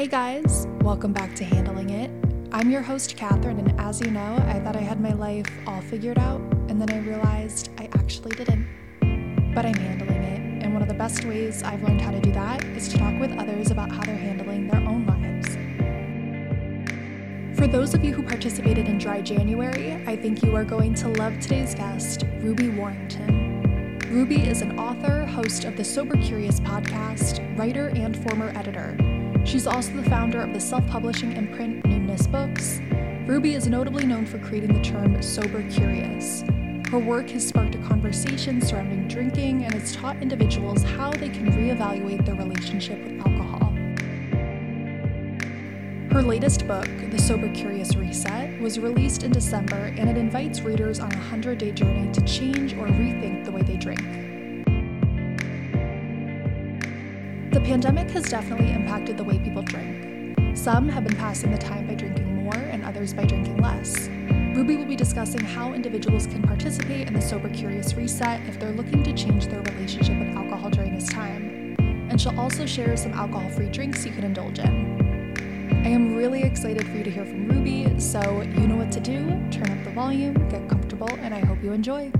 Hey guys, welcome back to Handling It. I'm your host, Catherine, and as you know, I thought I had my life all figured out, and then I realized I actually didn't. But I'm handling it, and one of the best ways I've learned how to do that is to talk with others about how they're handling their own lives. For those of you who participated in Dry January, I think you are going to love today's guest, Ruby Warrington. Ruby is an author, host of the Sober Curious podcast, writer, and former editor. She's also the founder of the self publishing imprint Numinous Books. Ruby is notably known for creating the term sober curious. Her work has sparked a conversation surrounding drinking and has taught individuals how they can reevaluate their relationship with alcohol. Her latest book, The Sober Curious Reset, was released in December and it invites readers on a 100 day journey to change or rethink the way they drink. The pandemic has definitely impacted the way people drink. Some have been passing the time by drinking more, and others by drinking less. Ruby will be discussing how individuals can participate in the Sober Curious Reset if they're looking to change their relationship with alcohol during this time. And she'll also share some alcohol free drinks you can indulge in. I am really excited for you to hear from Ruby, so you know what to do. Turn up the volume, get comfortable, and I hope you enjoy.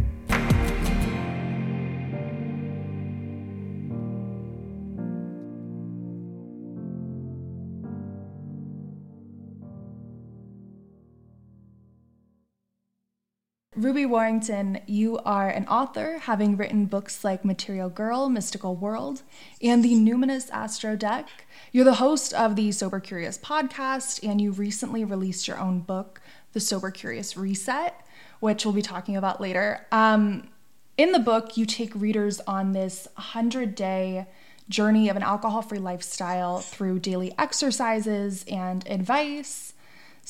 Ruby Warrington, you are an author, having written books like Material Girl, Mystical World, and the Numinous Astro Deck. You're the host of the Sober Curious podcast, and you recently released your own book, The Sober Curious Reset, which we'll be talking about later. Um, in the book, you take readers on this 100 day journey of an alcohol free lifestyle through daily exercises and advice.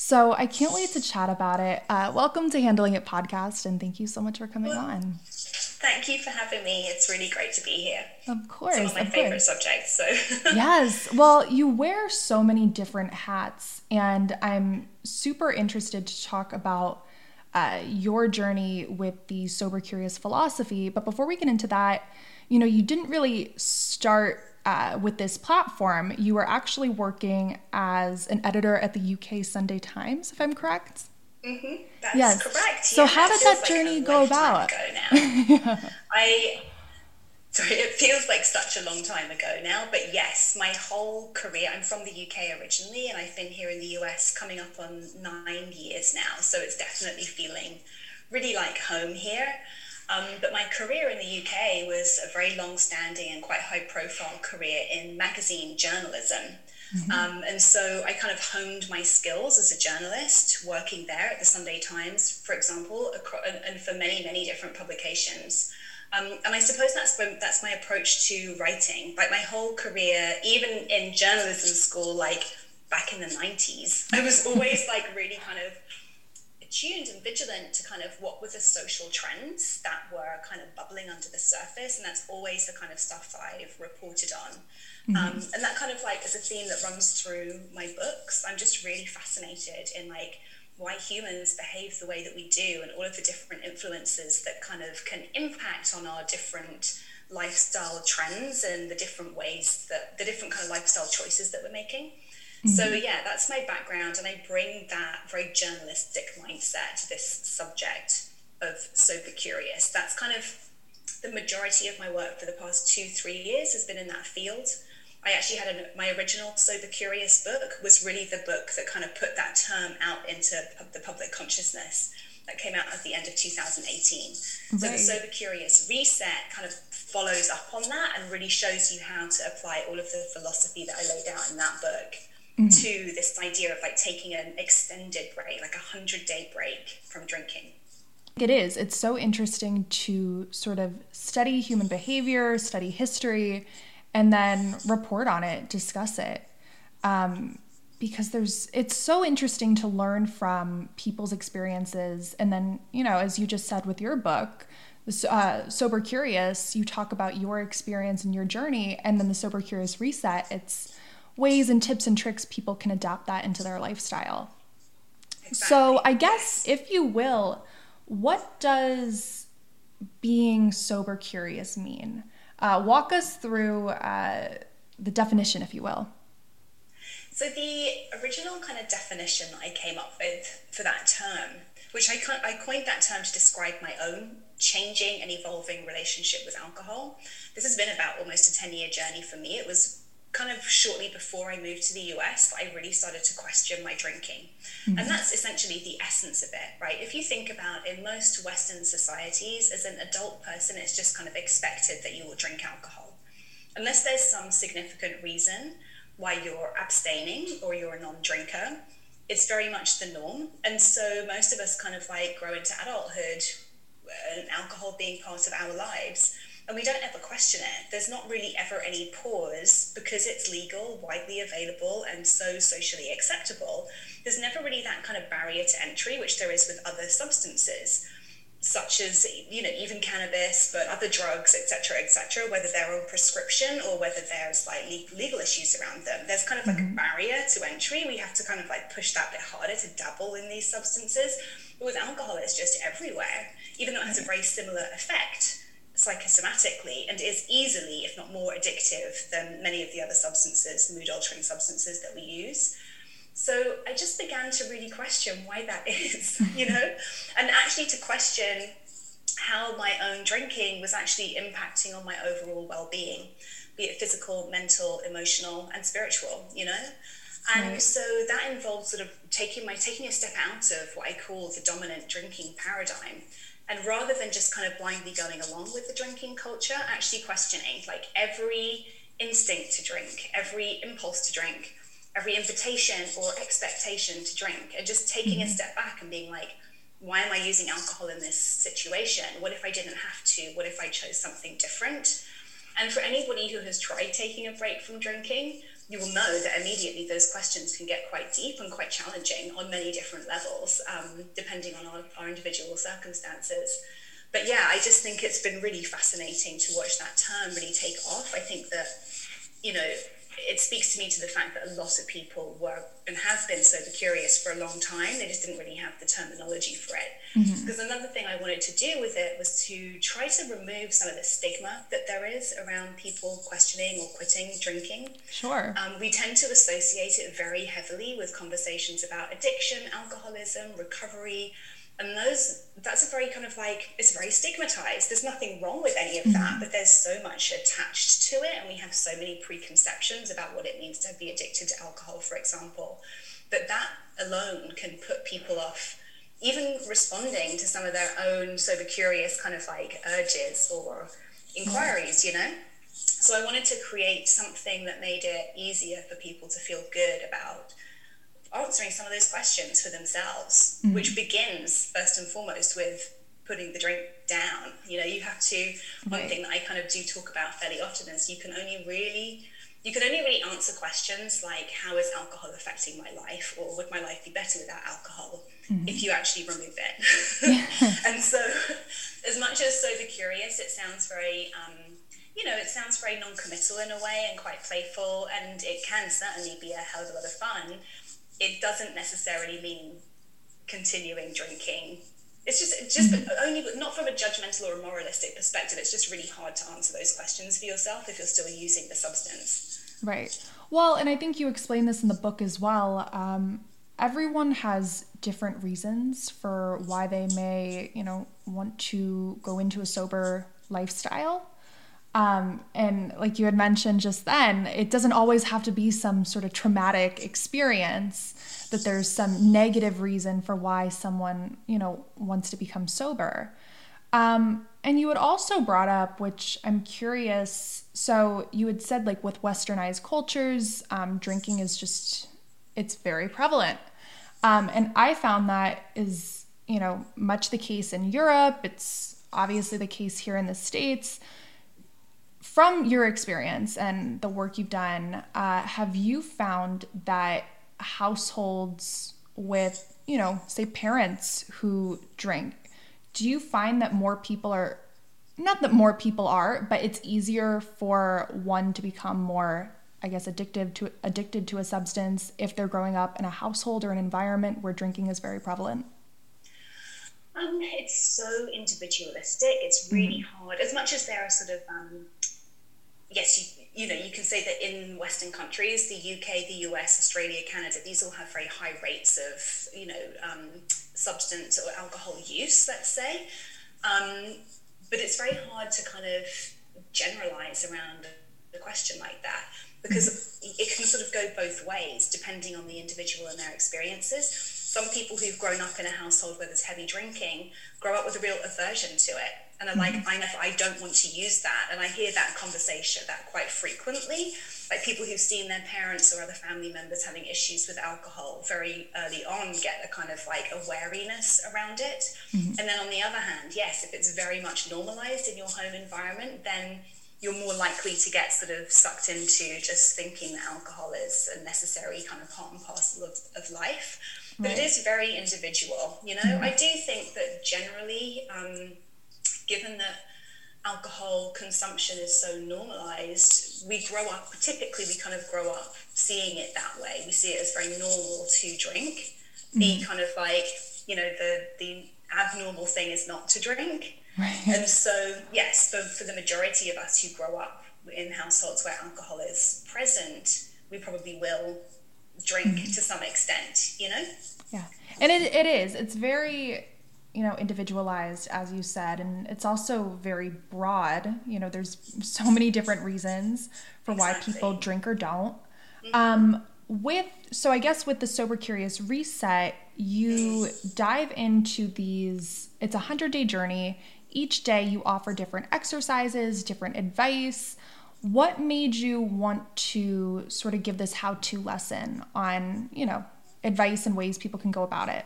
So I can't wait to chat about it. Uh, welcome to Handling It podcast, and thank you so much for coming well, on. Thank you for having me. It's really great to be here. Of course, some of my of favorite course. subjects. So yes, well, you wear so many different hats, and I'm super interested to talk about uh, your journey with the sober curious philosophy. But before we get into that, you know, you didn't really start uh, with this platform, you were actually working as an editor at the UK Sunday Times, if I'm correct. Mm-hmm. That's yes. correct. So yeah, how did that journey like go about? yeah. I sorry, it feels like such a long time ago now, but yes, my whole career. I'm from the UK originally, and I've been here in the US coming up on nine years now. So it's definitely feeling really like home here. Um, but my career in the UK was a very long standing and quite high profile career in magazine journalism. Mm-hmm. Um, and so I kind of honed my skills as a journalist, working there at the Sunday Times, for example, and for many, many different publications. Um, and I suppose that's that's my approach to writing. Like my whole career, even in journalism school, like back in the '90s, I was always like really kind of attuned and vigilant to kind of what were the social trends that were kind of bubbling under the surface. And that's always the kind of stuff that I've reported on. Mm-hmm. Um, and that kind of like is a theme that runs through my books. I'm just really fascinated in like why humans behave the way that we do and all of the different influences that kind of can impact on our different lifestyle trends and the different ways that the different kind of lifestyle choices that we're making. Mm-hmm. So yeah, that's my background, and I bring that very journalistic mindset to this subject of sober curious. That's kind of the majority of my work for the past two, three years has been in that field. I actually had a, my original Sober Curious book was really the book that kind of put that term out into the public consciousness that came out at the end of 2018. Right. So the Sober Curious Reset kind of follows up on that and really shows you how to apply all of the philosophy that I laid out in that book mm-hmm. to this idea of like taking an extended break, like a hundred day break from drinking. It is. It's so interesting to sort of study human behavior, study history, and then report on it, discuss it. Um, because there's it's so interesting to learn from people's experiences and then you know as you just said with your book uh, sober curious you talk about your experience and your journey and then the sober curious reset it's ways and tips and tricks people can adapt that into their lifestyle. Exactly. So, I guess, if you will, what does being sober curious mean? Uh, walk us through uh, the definition, if you will. So the original kind of definition that I came up with for that term, which I, I coined that term to describe my own changing and evolving relationship with alcohol. This has been about almost a 10 year journey for me. It was kind of shortly before I moved to the US that I really started to question my drinking. Mm-hmm. And that's essentially the essence of it, right? If you think about in most Western societies, as an adult person, it's just kind of expected that you will drink alcohol. Unless there's some significant reason why you're abstaining or you're a non drinker, it's very much the norm. And so most of us kind of like grow into adulthood and alcohol being part of our lives and we don't ever question it. There's not really ever any pause because it's legal, widely available, and so socially acceptable. There's never really that kind of barrier to entry, which there is with other substances, such as you know even cannabis, but other drugs, etc., etc. Whether they're on prescription or whether there's like legal issues around them, there's kind of like mm-hmm. a barrier to entry. We have to kind of like push that bit harder to dabble in these substances. But with alcohol, it's just everywhere, even though it has a very similar effect psychosomatically and is easily, if not more, addictive than many of the other substances, mood altering substances that we use. So I just began to really question why that is, you know, and actually to question how my own drinking was actually impacting on my overall well being, be it physical, mental, emotional, and spiritual, you know. And right. so that involved sort of taking my taking a step out of what I call the dominant drinking paradigm and rather than just kind of blindly going along with the drinking culture, actually questioning like every instinct to drink, every impulse to drink, every invitation or expectation to drink, and just taking mm-hmm. a step back and being like, why am I using alcohol in this situation? What if I didn't have to? What if I chose something different? And for anybody who has tried taking a break from drinking, you will know that immediately those questions can get quite deep and quite challenging on many different levels, um, depending on our, our individual circumstances. But yeah, I just think it's been really fascinating to watch that term really take off. I think that, you know, it speaks to me to the fact that a lot of people were and have been sober curious for a long time. They just didn't really have the terminology for it. Mm-hmm. Because another thing I wanted to do with it was to try to remove some of the stigma that there is around people questioning or quitting drinking. Sure. Um, we tend to associate it very heavily with conversations about addiction, alcoholism, recovery and those that's a very kind of like it's very stigmatized. There's nothing wrong with any of that mm-hmm. but there's so much attached to it and we have so many preconceptions about what it means to be addicted to alcohol for example. That that alone can put people off even responding to some of their own sober curious kind of like urges or inquiries you know? So i wanted to create something that made it easier for people to feel good about answering some of those questions for themselves, mm-hmm. which begins first and foremost with putting the drink down. You know, you have to, right. one thing that I kind of do talk about fairly often is you can only really you can only really answer questions like how is alcohol affecting my life or would my life be better without alcohol mm-hmm. if you actually remove it and so as much as sober curious it sounds very um, you know it sounds very non-committal in a way and quite playful and it can certainly be a hell of a lot of fun it doesn't necessarily mean continuing drinking. It's just just mm-hmm. only not from a judgmental or a moralistic perspective. It's just really hard to answer those questions for yourself if you're still using the substance. Right. Well, and I think you explain this in the book as well. Um, everyone has different reasons for why they may, you know, want to go into a sober lifestyle. Um, and like you had mentioned just then, it doesn't always have to be some sort of traumatic experience that there's some negative reason for why someone, you know, wants to become sober. Um, and you had also brought up, which I'm curious. So you had said, like, with westernized cultures, um, drinking is just, it's very prevalent. Um, and I found that is, you know, much the case in Europe. It's obviously the case here in the States from your experience and the work you've done, uh, have you found that households with, you know, say parents who drink, do you find that more people are, not that more people are, but it's easier for one to become more, I guess, addictive to addicted to a substance if they're growing up in a household or an environment where drinking is very prevalent? Um, it's so individualistic. It's really mm-hmm. hard. As much as there are sort of um, yes, you, you know, you can say that in Western countries, the UK, the US, Australia, Canada, these all have very high rates of, you know, um, substance or alcohol use, let's say. Um, but it's very hard to kind of generalize around a question like that because it can sort of go both ways depending on the individual and their experiences. Some people who've grown up in a household where there's heavy drinking grow up with a real aversion to it and I'm like, mm-hmm. I never, I don't want to use that. And I hear that conversation that quite frequently. Like people who've seen their parents or other family members having issues with alcohol very early on get a kind of like a wariness around it. Mm-hmm. And then on the other hand, yes, if it's very much normalized in your home environment, then you're more likely to get sort of sucked into just thinking that alcohol is a necessary kind of part and parcel of, of life. But it is very individual, you know. Mm-hmm. I do think that generally, um, given that alcohol consumption is so normalized, we grow up, typically, we kind of grow up seeing it that way. We see it as very normal to drink, mm-hmm. be kind of like, you know, the, the abnormal thing is not to drink. Right. And so, yes, for, for the majority of us who grow up in households where alcohol is present, we probably will drink mm-hmm. to some extent, you know? Yeah. And it, it is. It's very you know individualized as you said and it's also very broad. You know there's so many different reasons for exactly. why people drink or don't. Mm-hmm. um with so i guess with the sober curious reset you dive into these it's a 100 day journey. Each day you offer different exercises different advice. What made you want to sort of give this how to lesson on you know advice and ways people can go about it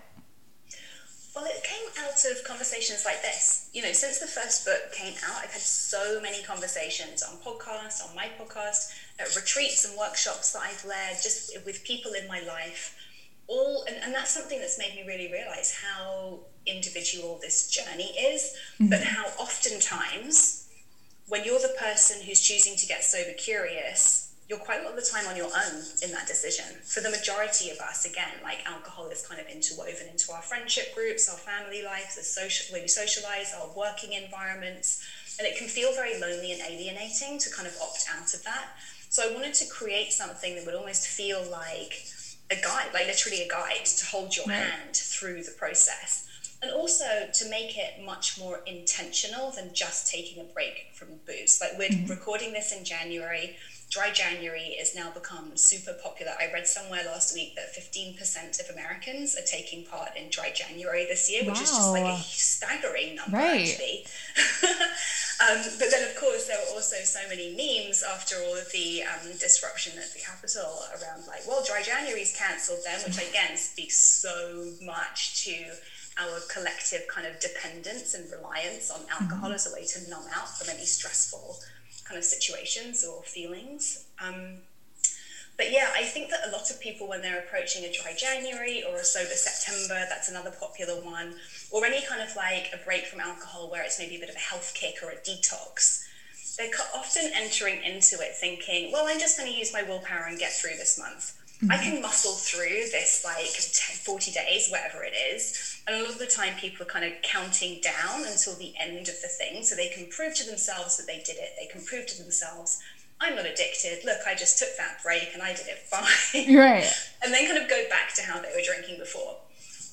well, it came out of conversations like this. You know, since the first book came out, I've had so many conversations on podcasts, on my podcast, at retreats and workshops that I've led, just with people in my life. All and, and that's something that's made me really realize how individual this journey is, mm-hmm. but how oftentimes when you're the person who's choosing to get sober curious, you're quite a lot of the time on your own in that decision. For the majority of us, again, like alcohol is kind of interwoven into our friendship groups, our family lives, the social way we socialize, our working environments, and it can feel very lonely and alienating to kind of opt out of that. So I wanted to create something that would almost feel like a guide, like literally a guide to hold your right. hand through the process. And also to make it much more intentional than just taking a break from booze. Like we're mm-hmm. recording this in January dry January is now become super popular. I read somewhere last week that 15% of Americans are taking part in dry January this year, which wow. is just like a staggering number, right. actually. um, but then, of course, there were also so many memes after all of the um, disruption at the Capitol around, like, well, dry January's cancelled then, which again speaks so much to our collective kind of dependence and reliance on alcohol mm-hmm. as a way to numb out from any stressful kind of situations or feelings. Um, but yeah, I think that a lot of people, when they're approaching a dry January or a sober September, that's another popular one, or any kind of like a break from alcohol where it's maybe a bit of a health kick or a detox, they're often entering into it thinking, well, I'm just going to use my willpower and get through this month. Mm-hmm. I can muscle through this like 10, 40 days, whatever it is. And a lot of the time, people are kind of counting down until the end of the thing so they can prove to themselves that they did it. They can prove to themselves, I'm not addicted. Look, I just took that break and I did it fine. Right. and then kind of go back to how they were drinking before.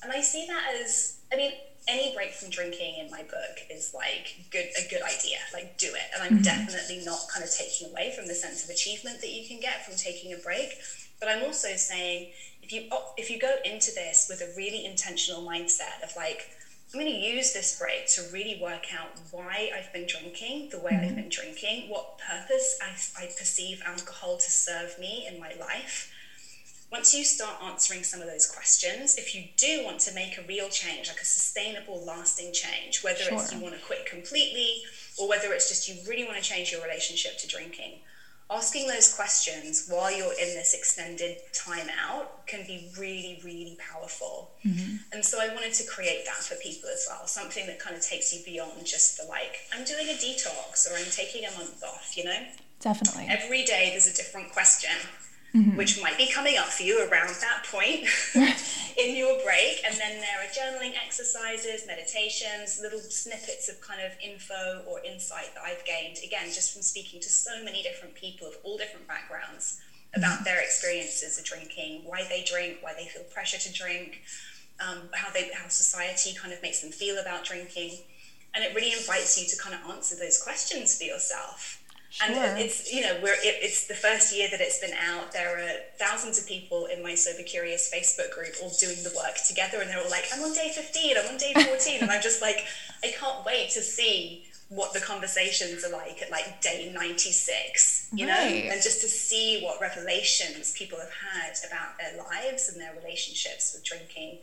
And I see that as, I mean, any break from drinking in my book is like good a good idea like do it and i'm mm-hmm. definitely not kind of taking away from the sense of achievement that you can get from taking a break but I'm also saying if you if you go into this with a really intentional mindset of like I'm going to use this break to really work out why I've been drinking the way mm-hmm. I've been drinking, what purpose I, I perceive alcohol to serve me in my life. Once you start answering some of those questions, if you do want to make a real change, like a sustainable, lasting change, whether sure. it's you want to quit completely or whether it's just you really want to change your relationship to drinking, asking those questions while you're in this extended time out can be really, really powerful. Mm-hmm. And so I wanted to create that for people as well something that kind of takes you beyond just the like, I'm doing a detox or I'm taking a month off, you know? Definitely. Every day there's a different question. Mm-hmm. Which might be coming up for you around that point in your break. And then there are journaling exercises, meditations, little snippets of kind of info or insight that I've gained, again, just from speaking to so many different people of all different backgrounds about their experiences of drinking, why they drink, why they feel pressure to drink, um, how they how society kind of makes them feel about drinking, and it really invites you to kind of answer those questions for yourself. Sure. And it's you know we're it, it's the first year that it's been out. There are thousands of people in my Sober Curious Facebook group all doing the work together, and they're all like, "I'm on day 15, I'm on day 14," and I'm just like, I can't wait to see what the conversations are like at like day 96 you right. know and just to see what revelations people have had about their lives and their relationships with drinking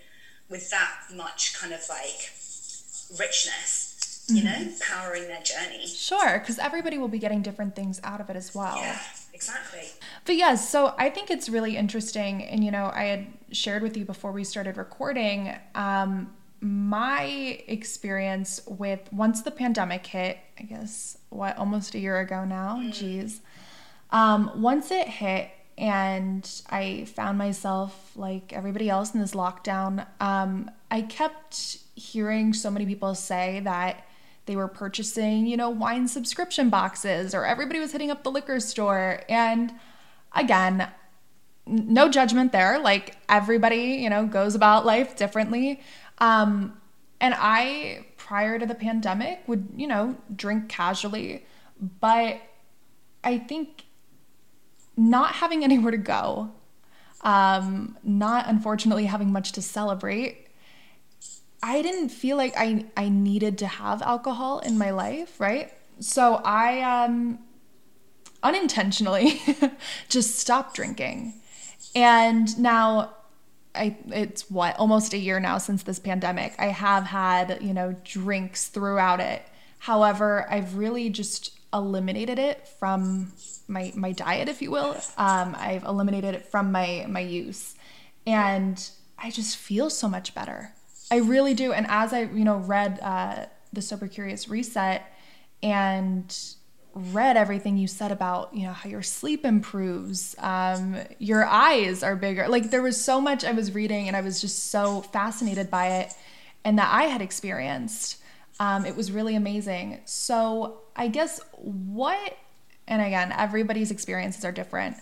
with that much kind of like richness, you mm-hmm. know, powering their journey. Sure, because everybody will be getting different things out of it as well. Yeah, exactly. But yes, so I think it's really interesting. And, you know, I had shared with you before we started recording um, my experience with once the pandemic hit, I guess, what, almost a year ago now? Mm. Jeez. Um, once it hit, and I found myself like everybody else in this lockdown. Um, I kept hearing so many people say that they were purchasing, you know, wine subscription boxes or everybody was hitting up the liquor store. And again, no judgment there. Like everybody, you know, goes about life differently. Um, and I, prior to the pandemic, would, you know, drink casually. But I think not having anywhere to go, um, not unfortunately having much to celebrate, I didn't feel like I, I needed to have alcohol in my life, right? So I um, unintentionally just stopped drinking. And now I it's what almost a year now since this pandemic. I have had, you know, drinks throughout it. However, I've really just eliminated it from my my diet, if you will. Um, I've eliminated it from my my use, and I just feel so much better. I really do. And as I you know read uh, the Sober Curious Reset and read everything you said about you know how your sleep improves um, your eyes are bigger like there was so much i was reading and i was just so fascinated by it and that i had experienced um, it was really amazing so i guess what and again, everybody's experiences are different.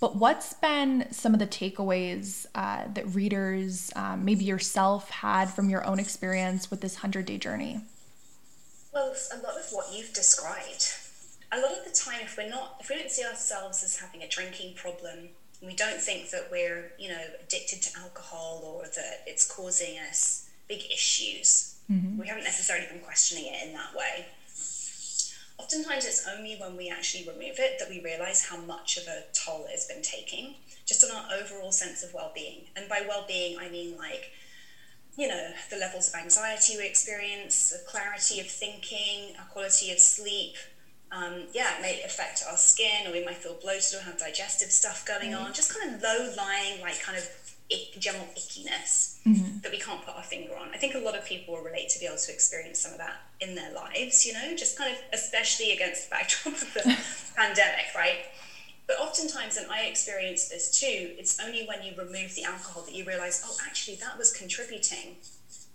But what's been some of the takeaways uh, that readers, um, maybe yourself, had from your own experience with this 100 day journey? Well, a lot of what you've described. A lot of the time, if we're not, if we don't see ourselves as having a drinking problem, we don't think that we're, you know, addicted to alcohol or that it's causing us big issues. Mm-hmm. We haven't necessarily been questioning it in that way oftentimes it's only when we actually remove it that we realize how much of a toll it's been taking just on our overall sense of well-being. And by well-being i mean like you know the levels of anxiety we experience the clarity of thinking our quality of sleep. Um, yeah it may affect our skin or we might feel bloated or have digestive stuff going mm. on. Just kind of low lying like kind of general ickiness mm-hmm. that we can't put our finger on. I think a lot of people will relate to be able to experience some of that in their lives, you know, just kind of, especially against the backdrop of the pandemic, right? But oftentimes, and I experienced this too, it's only when you remove the alcohol that you realize, oh, actually, that was contributing.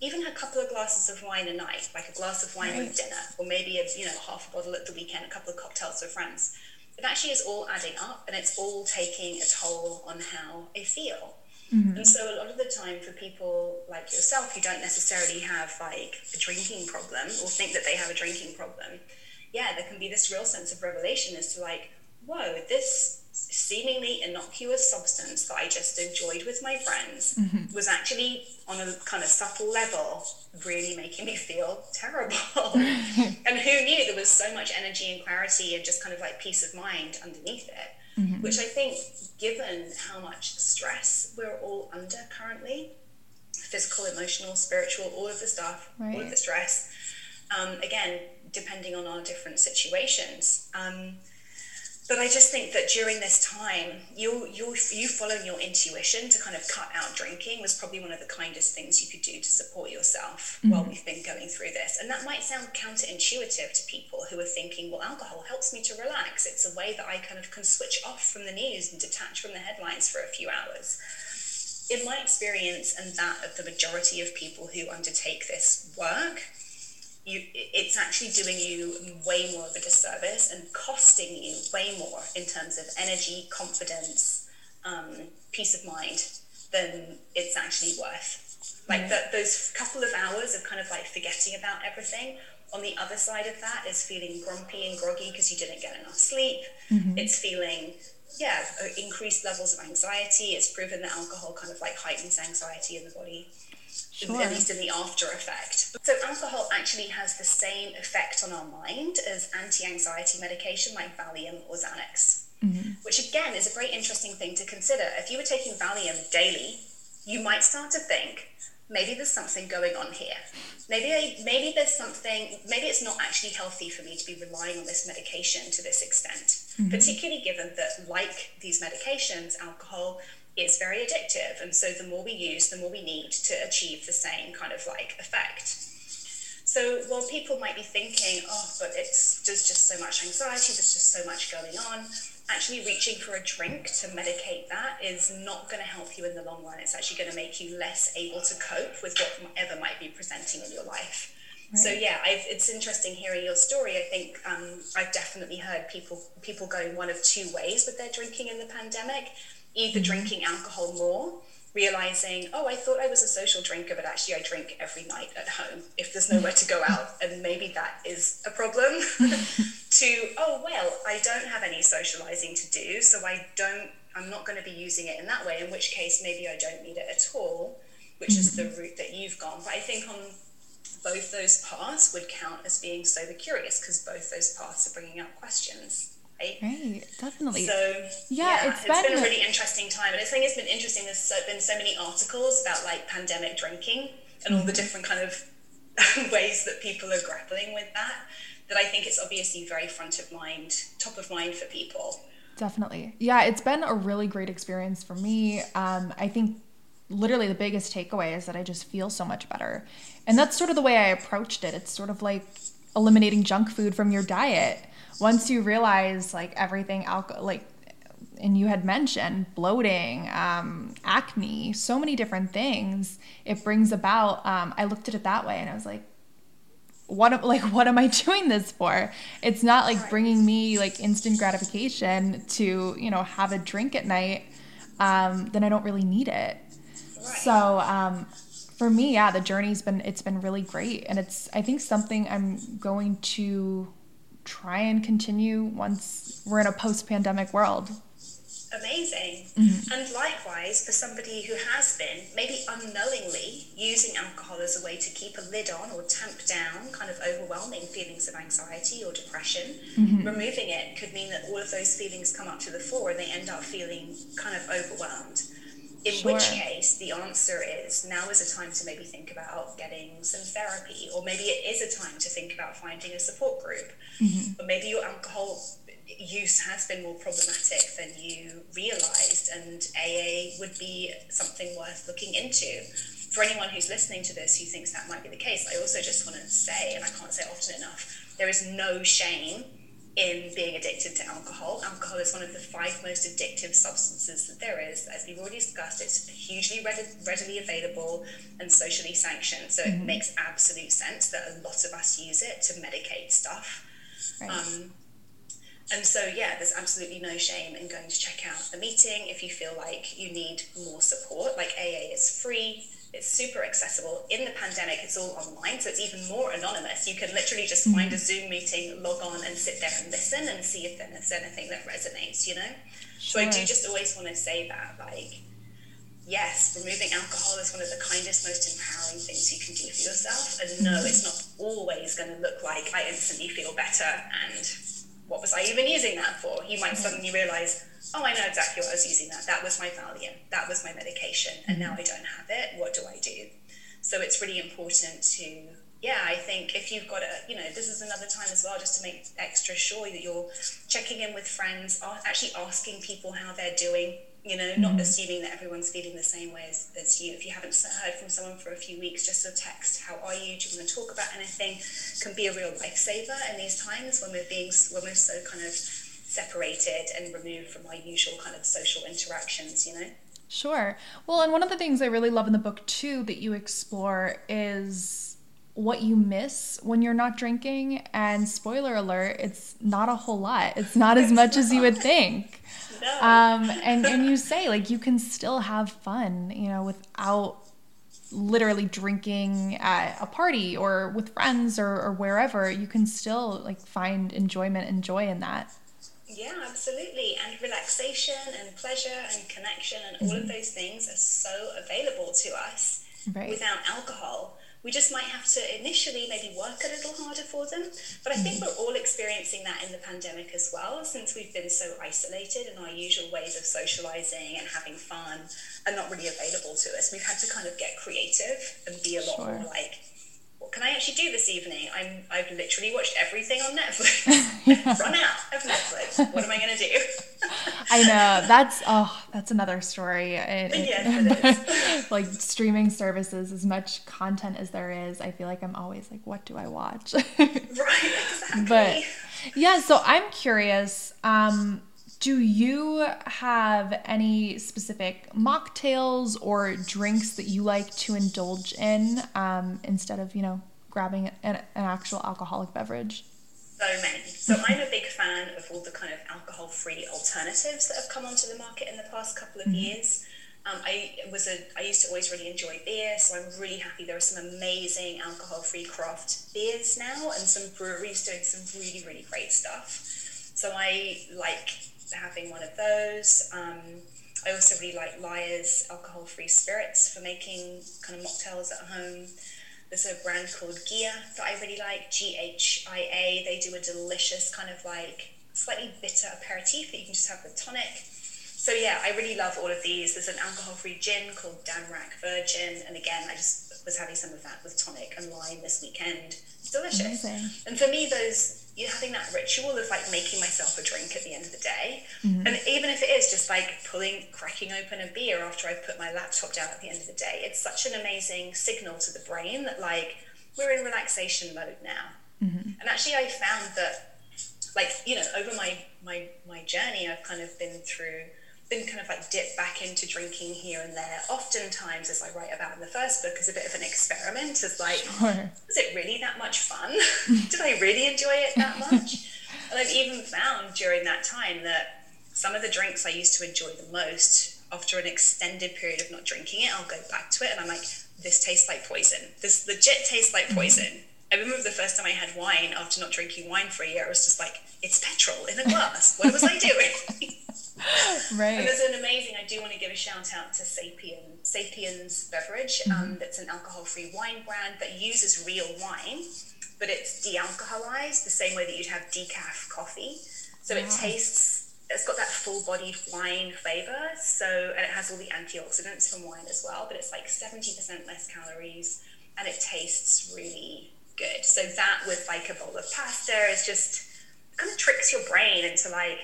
Even a couple of glasses of wine a night, like a glass of wine right. with dinner, or maybe a, you know half a bottle at the weekend, a couple of cocktails with friends. It actually is all adding up, and it's all taking a toll on how I feel. Mm-hmm. And so a lot of the time for people like yourself who don't necessarily have like a drinking problem or think that they have a drinking problem, yeah, there can be this real sense of revelation as to like, whoa, this seemingly innocuous substance that I just enjoyed with my friends mm-hmm. was actually on a kind of subtle level really making me feel terrible. and who knew there was so much energy and clarity and just kind of like peace of mind underneath it mm-hmm. which I think, given how much stress we're all under currently physical, emotional, spiritual, all of the stuff, right. all of the stress, um, again, depending on our different situations. Um, but I just think that during this time, you you you following your intuition to kind of cut out drinking was probably one of the kindest things you could do to support yourself mm-hmm. while we've been going through this. And that might sound counterintuitive to people who are thinking, well, alcohol helps me to relax. It's a way that I kind of can switch off from the news and detach from the headlines for a few hours. in my experience and that of the majority of people who undertake this work, you, it's actually doing you way more of a disservice and costing you way more in terms of energy, confidence, um, peace of mind than it's actually worth. Like that, those couple of hours of kind of like forgetting about everything. On the other side of that is feeling grumpy and groggy because you didn't get enough sleep. Mm-hmm. It's feeling yeah, increased levels of anxiety. It's proven that alcohol kind of like heightens anxiety in the body sure. at least in the after effect. So, alcohol actually has the same effect on our mind as anti anxiety medication like Valium or Xanax, mm-hmm. which again is a very interesting thing to consider. If you were taking Valium daily, you might start to think, maybe there's something going on here. Maybe I, maybe there's something. Maybe it's not actually healthy for me to be relying on this medication to this extent. Mm-hmm. Particularly given that, like these medications, alcohol is very addictive. And so the more we use, the more we need to achieve the same kind of like effect. So while people might be thinking, oh, but it's there's just so much anxiety, there's just so much going on, actually reaching for a drink to medicate that is not going to help you in the long run. It's actually going to make you less able to cope with whatever might be presenting in your life. Right. So yeah, I've, it's interesting hearing your story. I think um, I've definitely heard people people going one of two ways with their drinking in the pandemic either drinking alcohol more, realizing, oh, I thought I was a social drinker, but actually I drink every night at home if there's nowhere to go out, and maybe that is a problem. to, oh, well, I don't have any socializing to do, so I don't, I'm not going to be using it in that way, in which case maybe I don't need it at all, which mm-hmm. is the mm-hmm. route that you've gone. But I think on both those paths would count as being sober curious because both those paths are bringing up questions right? Right, definitely. So yeah, yeah it's, it's been, been, a really interesting time, and I think it's been interesting. There's so, been so many articles about like pandemic drinking and all the mm-hmm. different kind of ways that people are grappling with that. That I think it's obviously very front of mind, top of mind for people. Definitely, yeah. It's been a really great experience for me. Um, I think literally the biggest takeaway is that I just feel so much better, and that's sort of the way I approached it. It's sort of like eliminating junk food from your diet once you realize like everything alcohol like and you had mentioned bloating um, acne so many different things it brings about um, i looked at it that way and i was like what like what am i doing this for? It's not like bringing me like instant gratification to you know have a drink at night um, then i don't really need it. So um, for me yeah the journey's been it's been really great and it's i think something i'm going to try and continue once we're in a post pandemic world. Amazing. Mm-hmm. And likewise, for somebody who has been, maybe unknowingly, using alcohol as a way to keep a lid on or tamp down kind of overwhelming feelings of anxiety or depression, mm-hmm. removing it could mean that all of those feelings come up to the fore and they end up feeling kind of overwhelmed. In sure. which case, the answer is now is a time to maybe think about getting some therapy, or maybe it is a time to think about finding a support group. Mm-hmm. Or maybe your alcohol use has been more problematic than you realized, and AA would be something worth looking into. For anyone who's listening to this who thinks that might be the case, I also just want to say, and I can't say often enough, there is no shame in being addicted to alcohol. Alcohol is one of the five most addictive substances that there is. As we've already discussed, it's hugely readily available and socially sanctioned. So mm-hmm. it makes absolute sense that a lot of us use it to medicate stuff. Right. Um, and so, yeah, there's absolutely no shame in going to check out a meeting if you feel like you need more support. Like AA is free, it's super accessible. In the pandemic, it's all online, so it's even more anonymous. You can literally just hmm. find a Zoom meeting, log on, and sit there and listen and see if there's anything that resonates, you know? Sure. So I do just always want to say that, like, yes, removing alcohol is one of the kindest, most empowering things you can do for yourself. And no, it's not always going to look like I instantly feel better and what was I even using that for? You might suddenly realize, oh, I know exactly what I was using that. That was my Valium. That was my medication. And now I mm-hmm. don't have it. What do I do? So it's really important to, yeah, I think if you've got a, you know, this is another time as well just to make extra sure that you're checking in with friends, actually asking people how they're doing you know, not mm-hmm. assuming that everyone's feeling the same way as, as you. If you haven't heard from someone for a few weeks, just a text, how are you? Do you want to talk about anything? Can be a real lifesaver in these times when we're being, when we're so kind of separated and removed from our usual kind of social interactions, you know? Sure. Well, and one of the things I really love in the book too that you explore is what you miss when you're not drinking. And spoiler alert, it's not a whole lot. It's not as much as you would think. No. Um, and, and you say, like, you can still have fun, you know, without literally drinking at a party or with friends or, or wherever. You can still, like, find enjoyment and joy in that. Yeah, absolutely. And relaxation and pleasure and connection and all mm-hmm. of those things are so available to us right. without alcohol. We just might have to initially maybe work a little harder for them. But I think mm-hmm. we're all experiencing that in the pandemic as well, since we've been so isolated and our usual ways of socializing and having fun are not really available to us. We've had to kind of get creative and be a lot sure. more like what can I actually do this evening? I'm I've literally watched everything on Netflix. Run out of Netflix. What am I gonna do? I know that's oh that's another story. It, yes, like streaming services, as much content as there is, I feel like I'm always like, what do I watch? right, exactly. But yeah, so I'm curious. Um, do you have any specific mocktails or drinks that you like to indulge in um, instead of, you know, grabbing an, an actual alcoholic beverage? So many. So I'm a big fan of all the kind of alcohol-free alternatives that have come onto the market in the past couple of mm-hmm. years. Um, I was a I used to always really enjoy beer, so I'm really happy there are some amazing alcohol-free craft beers now, and some breweries doing some really really great stuff. So I like having one of those. Um, I also really like Lyre's alcohol free spirits for making kind of mocktails at home. There's a brand called Ghia that I really like, G H I A. They do a delicious kind of like slightly bitter aperitif that you can just have with tonic. So yeah, I really love all of these. There's an alcohol-free gin called Damrak Virgin, and again, I just was having some of that with tonic and lime this weekend. It's delicious. Amazing. And for me, those having that ritual of like making myself a drink at the end of the day. Mm-hmm. And even if it is just like pulling, cracking open a beer after I've put my laptop down at the end of the day, it's such an amazing signal to the brain that like we're in relaxation mode now. Mm-hmm. And actually, I found that like, you know, over my, my, my journey, I've kind of been through been kind of like dip back into drinking here and there. Oftentimes, as I write about in the first book, as a bit of an experiment, as like, sure. was it really that much fun? Did I really enjoy it that much? and I've even found during that time that some of the drinks I used to enjoy the most, after an extended period of not drinking it, I'll go back to it and I'm like, this tastes like poison. This legit tastes like mm-hmm. poison. Mm-hmm. I remember the first time I had wine after not drinking wine for a year, I was just like, it's petrol in a glass. What was I doing? right. And there's an amazing, I do want to give a shout out to Sapien, Sapiens Beverage. Um, mm-hmm. Um, that's an alcohol free wine brand that uses real wine, but it's de alcoholized the same way that you'd have decaf coffee. So it tastes, it's got that full bodied wine flavor. So, and it has all the antioxidants from wine as well, but it's like 70% less calories and it tastes really good. So that with like a bowl of pasta is just kind of tricks your brain into like,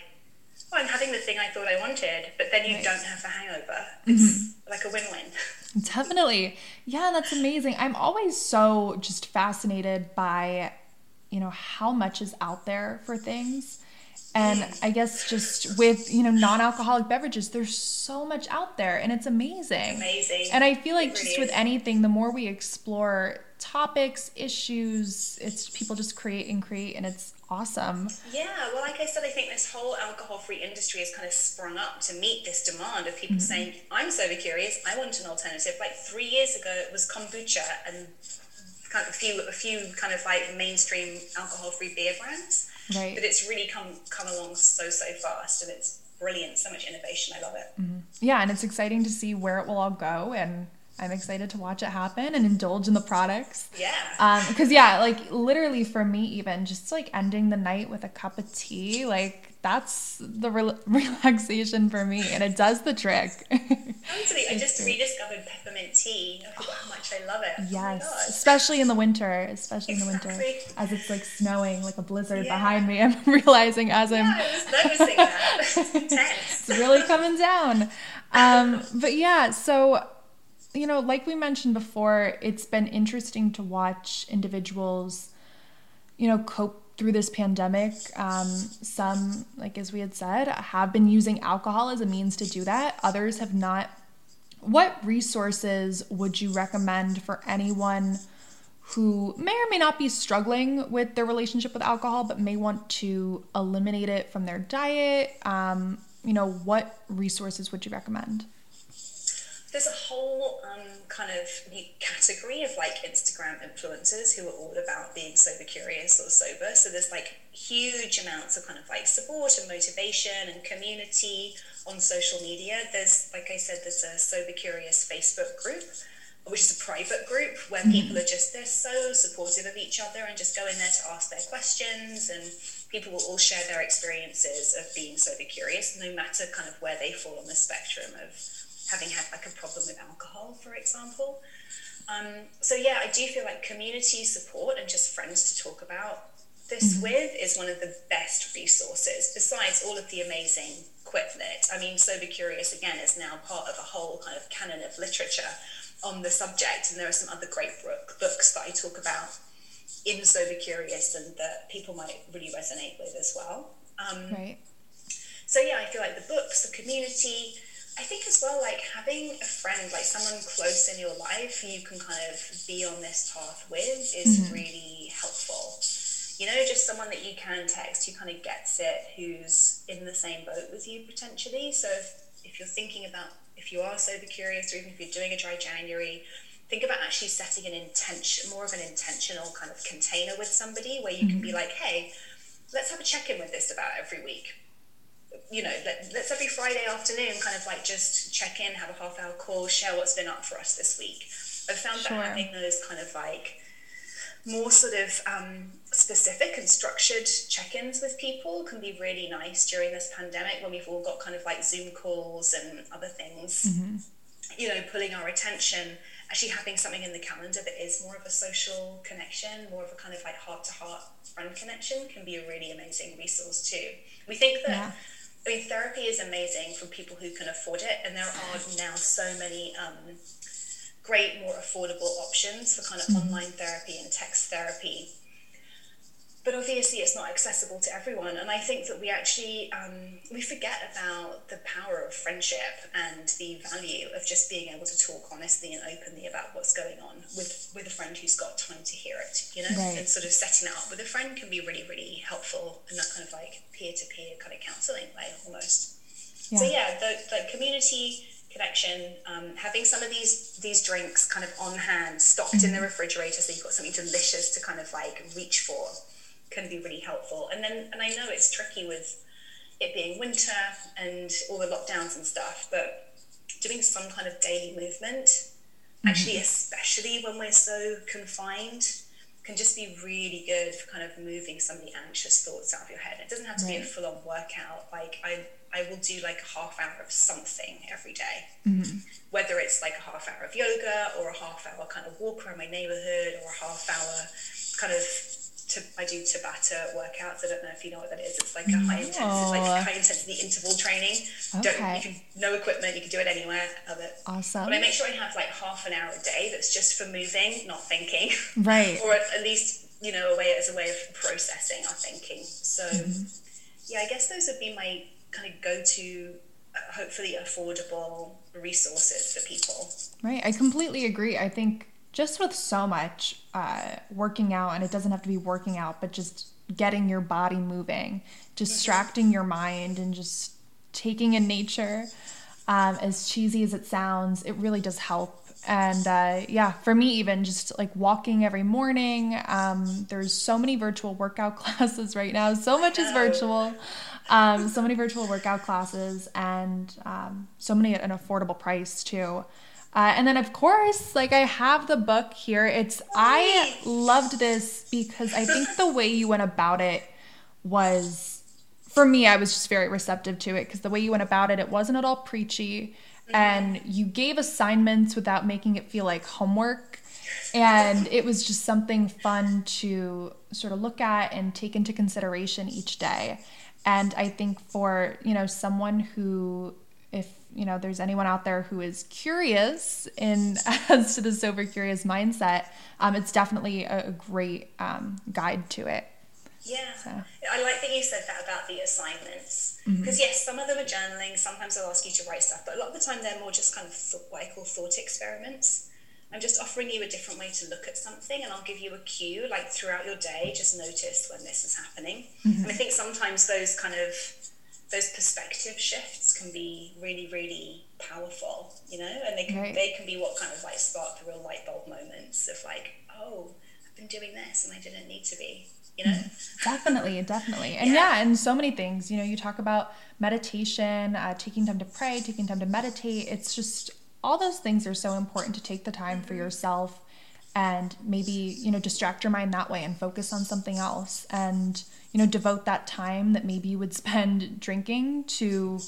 oh, I'm having the thing I thought I wanted, but then you right. don't have a hangover. It's mm-hmm. like a win-win. Definitely. Yeah, that's amazing. I'm always so just fascinated by, you know, how much is out there for things. And mm. I guess just with, you know, non-alcoholic beverages, there's so much out there and it's amazing. Amazing. And I feel like really just is. with anything, the more we explore topics, issues, it's people just create and create and it's awesome. Yeah, well, like I said, I think this whole alcohol free industry has kind of sprung up to meet this demand of people mm-hmm. saying, I'm sober curious, I want an alternative. Like three years ago, it was kombucha and kind of a few, a few kind of like mainstream alcohol free beer brands. Right. But it's really come, come along so, so fast and it's brilliant. So much innovation. I love it. Mm-hmm. Yeah, and it's exciting to see where it will all go and I'm excited to watch it happen and indulge in the products. Yeah. Because, um, yeah, like literally for me, even just like ending the night with a cup of tea, like that's the re- relaxation for me and it does the trick. Honestly, I just rediscovered peppermint tea. I forgot how much I love it. Oh yes. Oh especially in the winter, especially exactly. in the winter. As it's like snowing, like a blizzard yeah. behind me. I'm realizing as I'm. Yeah, I was noticing that. It's intense. it's really coming down. Um, but yeah, so you know, like we mentioned before, it's been interesting to watch individuals, you know, cope through this pandemic. Um, some, like as we had said, have been using alcohol as a means to do that. Others have not what resources would you recommend for anyone who may or may not be struggling with their relationship with alcohol, but may want to eliminate it from their diet? Um, you know, what resources would you recommend? There's a whole um, kind of new category of like Instagram influencers who are all about being sober curious or sober. So there's like huge amounts of kind of like support and motivation and community on social media. There's, like I said, there's a sober curious Facebook group which is a private group where mm-hmm. people are just they're so supportive of each other and just go in there to ask their questions and people will all share their experiences of being sober curious no matter kind of where they fall on the spectrum of having had like a problem with alcohol for example um, so yeah i do feel like community support and just friends to talk about this mm-hmm. with is one of the best resources besides all of the amazing quit lit i mean sober curious again is now part of a whole kind of canon of literature on the subject, and there are some other great book, books that I talk about in Sober Curious and that people might really resonate with as well. Um, right. So yeah, I feel like the books, the community. I think as well, like having a friend, like someone close in your life who you can kind of be on this path with, is mm-hmm. really helpful. You know, just someone that you can text who kind of gets it, who's in the same boat with you potentially. So if, if you're thinking about if you are sober curious or even if you're doing a dry January, think about actually setting an intention, more of an intentional kind of container with somebody where you mm-hmm. can be like, hey, let's have a check in with this about every week. You know, let, us every Friday afternoon kind of like just check in, have a half hour call, share what's been up for us this week. I've found sure. that having those kind of like more sort of um, specific and structured check-ins with people can be really nice during this pandemic when we've all got kind of like zoom calls and other things mm-hmm. you know pulling our attention actually having something in the calendar that is more of a social connection more of a kind of like heart-to-heart friend connection can be a really amazing resource too we think that yeah. I mean, therapy is amazing for people who can afford it, and there are now so many um, great, more affordable options for kind of mm-hmm. online therapy and text therapy. But obviously, it's not accessible to everyone, and I think that we actually um, we forget about the power of friendship and the value of just being able to talk honestly and openly about what's going on with with a friend who's got time to hear it. You know, right. and sort of setting that up with a friend can be really, really helpful in that kind of like peer to peer kind of counselling way almost. Yeah. So yeah, the, the community connection, um, having some of these these drinks kind of on hand, stocked mm-hmm. in the mm-hmm. refrigerator, so you've got something delicious to kind of like reach for, can be really helpful. And then, and I know it's tricky with it being winter and all the lockdowns and stuff, but doing some kind of daily movement, mm-hmm. actually, especially when we're so confined, can just be really good for kind of moving some of the anxious thoughts out of your head. It doesn't have to right. be a full on workout. Like I I will do like a half hour of something every day. Mm-hmm. Whether it's like a half hour of yoga or a half hour kind of walk around my neighborhood or a half hour kind of to, I do Tabata workouts. I don't know if you know what that is. It's like a high intensity, like high intensity interval training. Okay. Don't, you can no equipment. You can do it anywhere. Love it. Awesome. But I make sure I have like half an hour a day that's just for moving, not thinking. Right. or at, least you know a way as a way of processing our thinking. So mm-hmm. yeah, I guess those would be my kind of go to uh, hopefully affordable resources for people. Right. I completely agree. I think just with so much uh, working out, and it doesn't have to be working out, but just getting your body moving, distracting your mind, and just taking in nature. Um, as cheesy as it sounds, it really does help. And uh, yeah, for me, even just like walking every morning, um, there's so many virtual workout classes right now. So much is virtual um, so many virtual workout classes and um, so many at an affordable price too. Uh, and then of course, like I have the book here. It's I loved this because I think the way you went about it was for me. I was just very receptive to it because the way you went about it, it wasn't at all preachy, and you gave assignments without making it feel like homework. And it was just something fun to sort of look at and take into consideration each day. And I think for, you know, someone who you know there's anyone out there who is curious in as to the sober curious mindset um, it's definitely a, a great um, guide to it Yeah. So. I like that you said that about the assignments. Because, mm-hmm. yes, some of them are journaling, sometimes they'll ask you to write stuff, but a lot of the time they're more just kind of th- what I call thought experiments. I'm just offering you a different way to look at something, and I'll give you a cue, like throughout your day, just notice when this is happening. Mm-hmm. And I think sometimes those kind of those perspective shifts can be really, really powerful, you know, and they can right. they can be what kind of like spark the real light bulb moments of like, oh, I've been doing this and I didn't need to be, you know. Definitely, definitely, and yeah. yeah, and so many things. You know, you talk about meditation, uh, taking time to pray, taking time to meditate. It's just all those things are so important to take the time mm-hmm. for yourself and maybe you know distract your mind that way and focus on something else and you know devote that time that maybe you would spend drinking to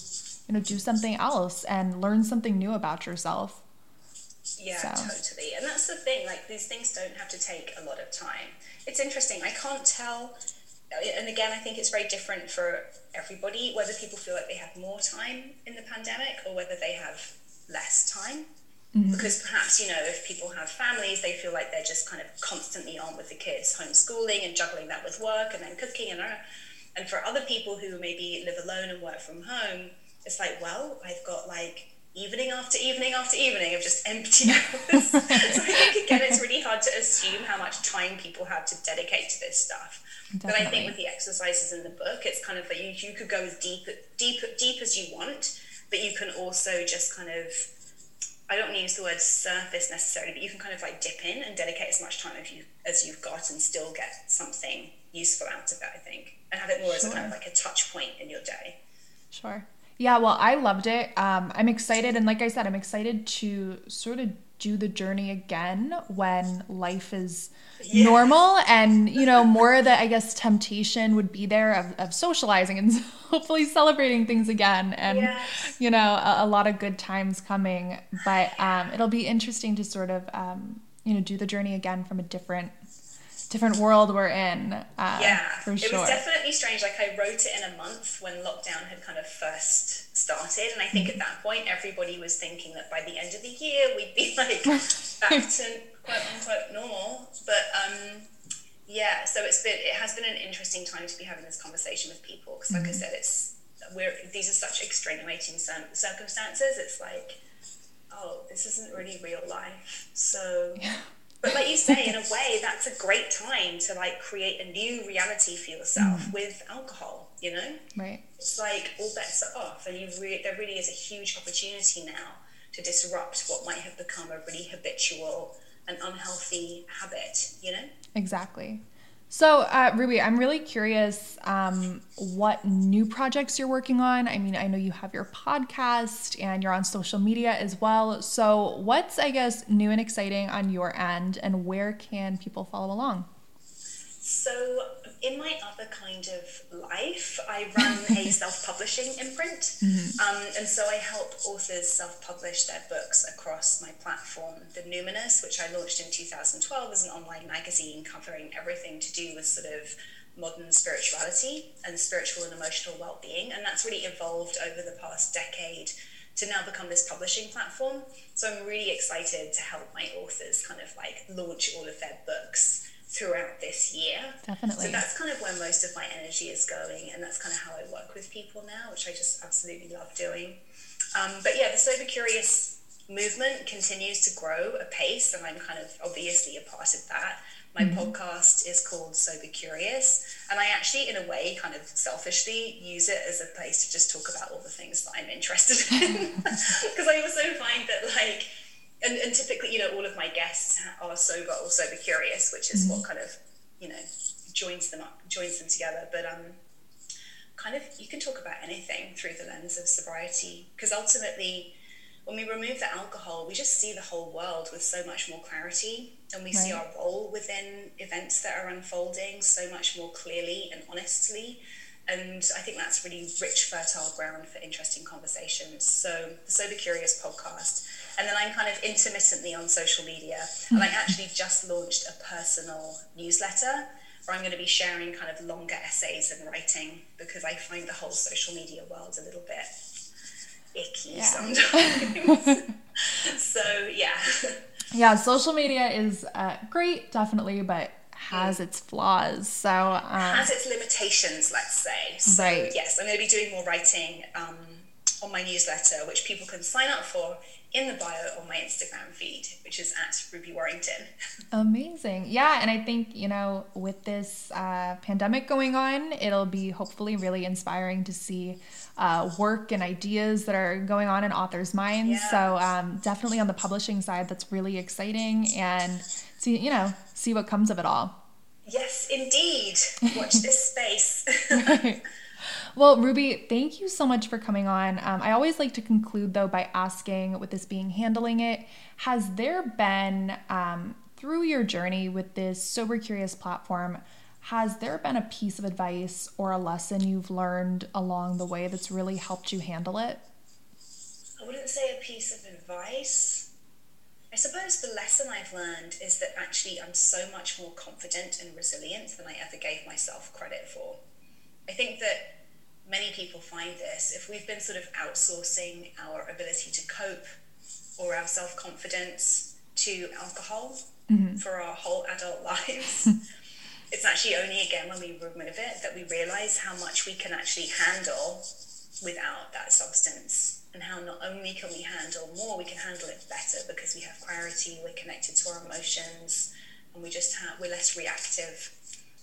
you know do something else and learn something new about yourself. Yeah so. totally. And that's the thing like these things don't have to take a lot of time. It's interesting i can't tell uh, and again i think it's very different for everybody whether people feel like they have more time in the pandemic or whether they have less time Mm-hmm. Because perhaps, you know, if people have families, they feel like they're just kind of constantly on with the kids, homeschooling and juggling that with work and then cooking. And, uh, and for other people who maybe live alone and work from home, it's like, well, I've got like evening after evening after evening of just empty hours. so I think, again, it's really hard to assume how much time people have to dedicate to this stuff. Definitely. But I think with the exercises in the book, it's kind of like you, you could go as deep, deep, deep as you want, but you can also just kind of I don't want to use the word surface necessarily, but you can kind of like dip in and dedicate as much time as you as you've got and still get something useful out of it. I think, and have it more sure. as a kind of like a touch point in your day. Sure. Yeah. Well, I loved it. Um, I'm excited, and like I said, I'm excited to sort of do the journey again when life is yeah. normal and you know more that i guess temptation would be there of, of socializing and hopefully celebrating things again and yes. you know a, a, lot of good times coming but um, it'll be interesting to sort of um, you know do the journey again from a different different world we're in. Uh, yeah, for sure. It was definitely strange. Like I wrote it in a month when lockdown had kind of first started, and I think at that point everybody was thinking that by the end of the year we'd be like back to quote unquote normal. But um, yeah, so it's been it has been an interesting time to be having this conversation with people because, like mm-hmm. I said, it's we're these are such extenuating circumstances. It's like, oh, this isn't really real life. So. Yeah but like you say, in a way, that's a great time to like create a new reality for yourself mm. with alcohol. You know, right? It's like all bets are off, and you re- there really is a huge opportunity now to disrupt what might have become a really habitual and unhealthy habit. You know, exactly. So, uh, Ruby, I'm really curious um, what new projects you're working on. I mean, I know you have your podcast and you're on social media as well. So, what's, I guess, new and exciting on your end, and where can people follow along? So, in my other kind of life, I run a self publishing imprint. Mm-hmm. Um, and so I help authors self publish their books across my platform, The Numinous, which I launched in 2012 as an online magazine covering everything to do with sort of modern spirituality and spiritual and emotional well being. And that's really evolved over the past decade to now become this publishing platform. So I'm really excited to help my authors kind of like launch all of their books throughout this year. Definitely. So that's kind of where most of my energy is going, and that's kind of how I work with people now, which I just absolutely love doing. Um, but yeah, the Sober Curious movement continues to grow apace, and I'm kind of obviously a part of that. My mm-hmm. podcast is called Sober Curious, and I actually, in a way, kind of selfishly use it as a place to just talk about all the things that I'm interested in. Because I also find that, like, and, and typically, you know, all of my guests are sober or sober curious, which is mm-hmm. what kind of, you know, joins them up, joins them together. But um, kind of, you can talk about anything through the lens of sobriety, because ultimately, when we remove the alcohol, we just see the whole world with so much more clarity, and we right. see our role within events that are unfolding so much more clearly and honestly. And I think that's really rich, fertile ground for interesting conversations. So, the Sober Curious podcast and then I'm kind of intermittently on social media. And I actually just launched a personal newsletter where I'm going to be sharing kind of longer essays and writing because I find the whole social media world a little bit icky yeah. sometimes. so, yeah. Yeah, social media is uh, great, definitely, but has its flaws. So um, has its limitations, let's say. So, right. Yes, I'm going to be doing more writing um, on my newsletter, which people can sign up for in the bio on my Instagram feed, which is at Ruby Warrington. Amazing. Yeah. And I think, you know, with this uh, pandemic going on, it'll be hopefully really inspiring to see uh, work and ideas that are going on in authors' minds. Yeah. So um, definitely on the publishing side, that's really exciting. And see, you know, see what comes of it all. Yes, indeed. Watch this space. Well, Ruby, thank you so much for coming on. Um, I always like to conclude, though, by asking with this being handling it, has there been, um, through your journey with this Sober Curious platform, has there been a piece of advice or a lesson you've learned along the way that's really helped you handle it? I wouldn't say a piece of advice. I suppose the lesson I've learned is that actually I'm so much more confident and resilient than I ever gave myself credit for. I think that many people find this, if we've been sort of outsourcing our ability to cope or our self confidence to alcohol mm-hmm. for our whole adult lives, it's actually only again when we remove it that we realize how much we can actually handle without that substance. And how not only can we handle more, we can handle it better because we have clarity, we're connected to our emotions, and we just have, we're less reactive.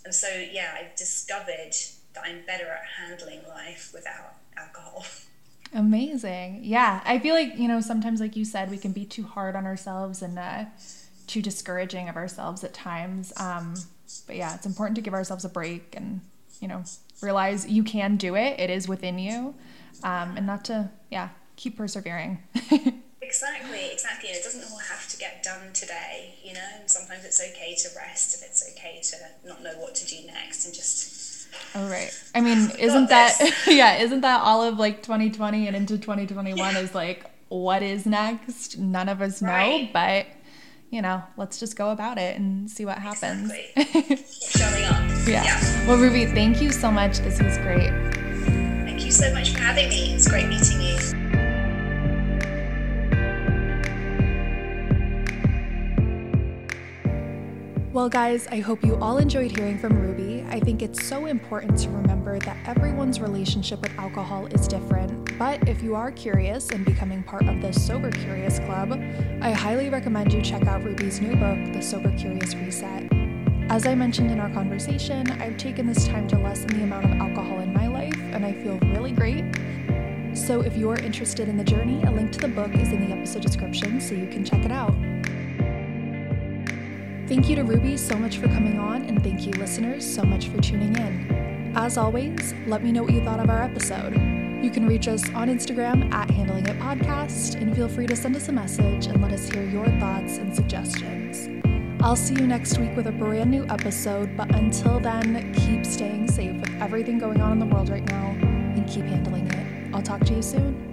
And so, yeah, I've discovered that I'm better at handling life without alcohol. Amazing. Yeah. I feel like, you know, sometimes, like you said, we can be too hard on ourselves and uh, too discouraging of ourselves at times. Um, but yeah, it's important to give ourselves a break and, you know, realize you can do it. It is within you. Um, and not to, yeah, keep persevering. exactly, exactly. And it doesn't all have to get done today, you know, and sometimes it's okay to rest and it's okay to not know what to do next and just Oh right. I mean, isn't that yeah, isn't that all of like 2020 and into 2021 yeah. is like what is next? None of us know, right. but you know, let's just go about it and see what happens. Exactly. Showing up. Yeah. yeah. Well, Ruby, thank you so much. This was great. Thank you so much for having me. It's great meeting you. Well, guys, I hope you all enjoyed hearing from Ruby. I think it's so important to remember that everyone's relationship with alcohol is different. But if you are curious and becoming part of the Sober Curious Club, I highly recommend you check out Ruby's new book, The Sober Curious Reset. As I mentioned in our conversation, I've taken this time to lessen the amount of alcohol in my life, and I feel really great. So if you're interested in the journey, a link to the book is in the episode description so you can check it out. Thank you to Ruby so much for coming on, and thank you, listeners, so much for tuning in. As always, let me know what you thought of our episode. You can reach us on Instagram at Handling It Podcast, and feel free to send us a message and let us hear your thoughts and suggestions. I'll see you next week with a brand new episode, but until then, keep staying safe with everything going on in the world right now and keep handling it. I'll talk to you soon.